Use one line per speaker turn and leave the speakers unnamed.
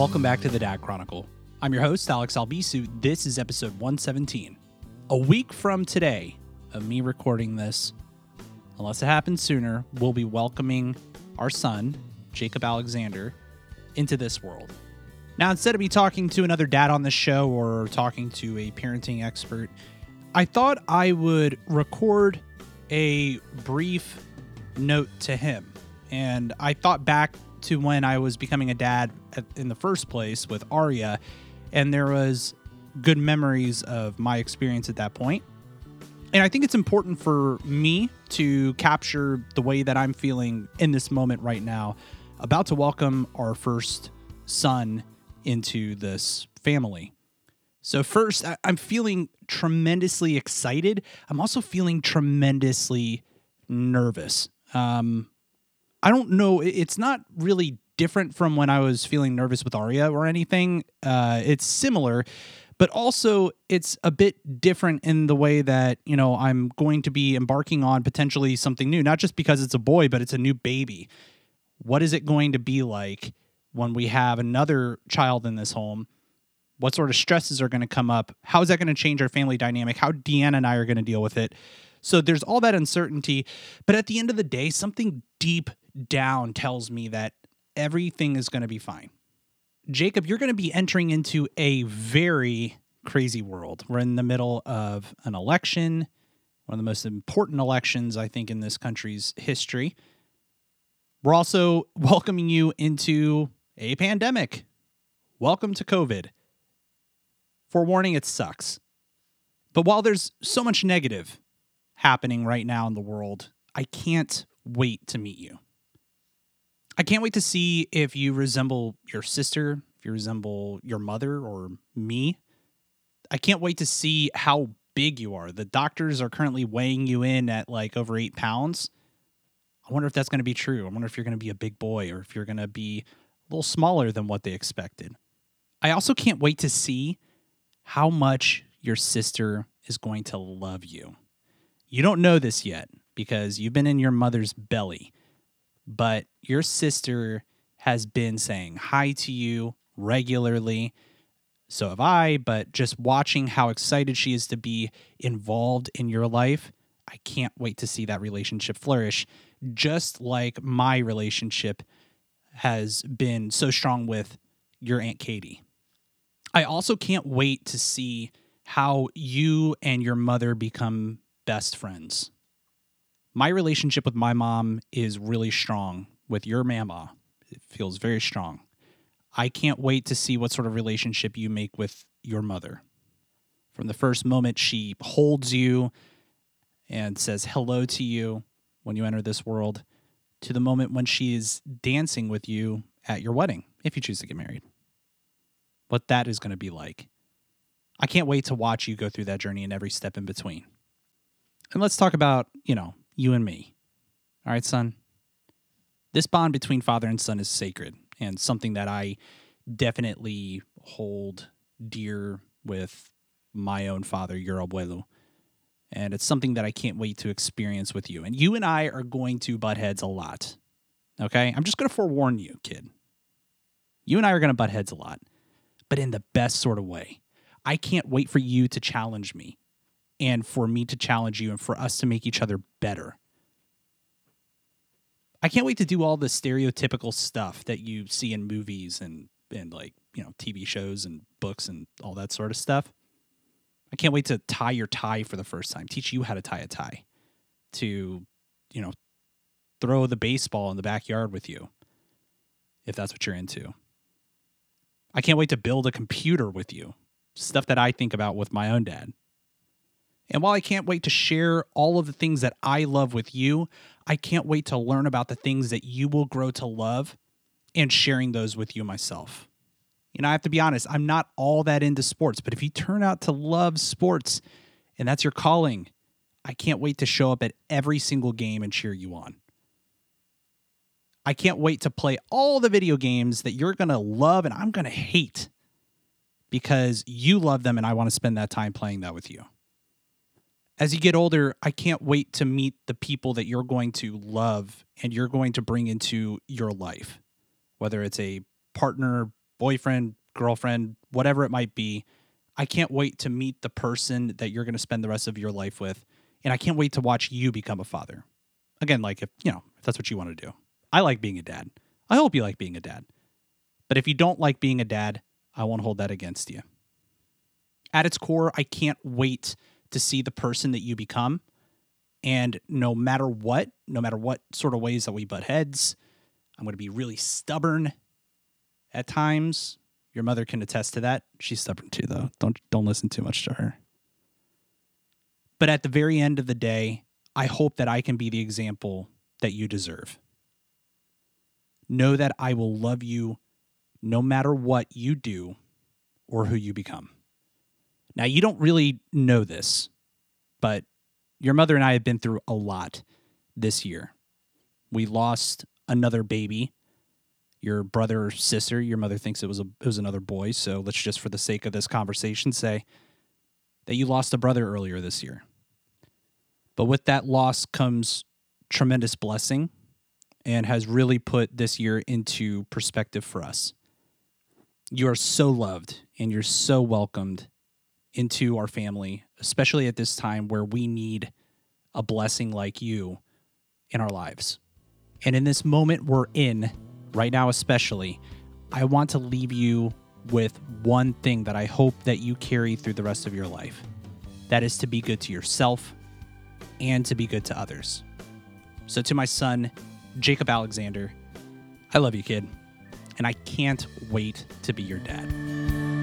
Welcome back to the Dad Chronicle. I'm your host, Alex Albisu. This is episode 117. A week from today of me recording this, unless it happens sooner, we'll be welcoming our son, Jacob Alexander, into this world. Now, instead of me talking to another dad on the show or talking to a parenting expert, I thought I would record a brief note to him. And I thought back to when I was becoming a dad at, in the first place with Arya, and there was good memories of my experience at that point. And I think it's important for me to capture the way that I'm feeling in this moment right now, about to welcome our first son into this family. So, first, I'm feeling tremendously excited. I'm also feeling tremendously nervous. Um, I don't know. It's not really different from when I was feeling nervous with Arya or anything. Uh, it's similar, but also it's a bit different in the way that, you know, I'm going to be embarking on potentially something new, not just because it's a boy, but it's a new baby. What is it going to be like when we have another child in this home? What sort of stresses are going to come up? How is that going to change our family dynamic? How Deanna and I are going to deal with it? So there's all that uncertainty. But at the end of the day, something deep down tells me that everything is going to be fine. Jacob, you're going to be entering into a very crazy world. We're in the middle of an election, one of the most important elections, I think, in this country's history. We're also welcoming you into a pandemic. Welcome to COVID. Forewarning, it sucks. But while there's so much negative happening right now in the world, I can't wait to meet you. I can't wait to see if you resemble your sister, if you resemble your mother or me. I can't wait to see how big you are. The doctors are currently weighing you in at like over eight pounds. I wonder if that's going to be true. I wonder if you're going to be a big boy or if you're going to be a little smaller than what they expected. I also can't wait to see how much your sister is going to love you. You don't know this yet because you've been in your mother's belly, but your sister has been saying hi to you regularly. So have I, but just watching how excited she is to be involved in your life, I can't wait to see that relationship flourish, just like my relationship has been so strong with your Aunt Katie. I also can't wait to see how you and your mother become best friends. My relationship with my mom is really strong. With your mama, it feels very strong. I can't wait to see what sort of relationship you make with your mother. From the first moment she holds you and says hello to you when you enter this world, to the moment when she is dancing with you at your wedding, if you choose to get married. What that is going to be like. I can't wait to watch you go through that journey and every step in between. And let's talk about, you know, you and me. All right, son. This bond between father and son is sacred and something that I definitely hold dear with my own father, your abuelo. And it's something that I can't wait to experience with you. And you and I are going to butt heads a lot. Okay? I'm just going to forewarn you, kid. You and I are going to butt heads a lot, but in the best sort of way. I can't wait for you to challenge me and for me to challenge you and for us to make each other better. I can't wait to do all the stereotypical stuff that you see in movies and and like, you know, TV shows and books and all that sort of stuff. I can't wait to tie your tie for the first time, teach you how to tie a tie, to, you know, throw the baseball in the backyard with you if that's what you're into. I can't wait to build a computer with you, stuff that I think about with my own dad. And while I can't wait to share all of the things that I love with you, I can't wait to learn about the things that you will grow to love and sharing those with you myself. You know, I have to be honest, I'm not all that into sports, but if you turn out to love sports and that's your calling, I can't wait to show up at every single game and cheer you on. I can't wait to play all the video games that you're going to love and I'm going to hate because you love them and I want to spend that time playing that with you. As you get older, I can't wait to meet the people that you're going to love and you're going to bring into your life, whether it's a partner, boyfriend, girlfriend, whatever it might be. I can't wait to meet the person that you're going to spend the rest of your life with. And I can't wait to watch you become a father. Again, like if, you know, if that's what you want to do. I like being a dad. I hope you like being a dad. But if you don't like being a dad, I won't hold that against you. At its core, I can't wait to see the person that you become. And no matter what, no matter what sort of ways that we butt heads, I'm going to be really stubborn at times. Your mother can attest to that. She's stubborn too, though. Don't don't listen too much to her. But at the very end of the day, I hope that I can be the example that you deserve. Know that I will love you no matter what you do or who you become. Now, you don't really know this, but your mother and I have been through a lot this year. We lost another baby. Your brother or sister, your mother thinks it was a it was another boy, so let's just for the sake of this conversation say that you lost a brother earlier this year. But with that loss comes tremendous blessing and has really put this year into perspective for us. You are so loved and you're so welcomed into our family, especially at this time where we need a blessing like you in our lives. And in this moment we're in, right now especially, I want to leave you with one thing that I hope that you carry through the rest of your life. That is to be good to yourself and to be good to others. So, to my son, Jacob Alexander, I love you, kid, and I can't wait to be your dad.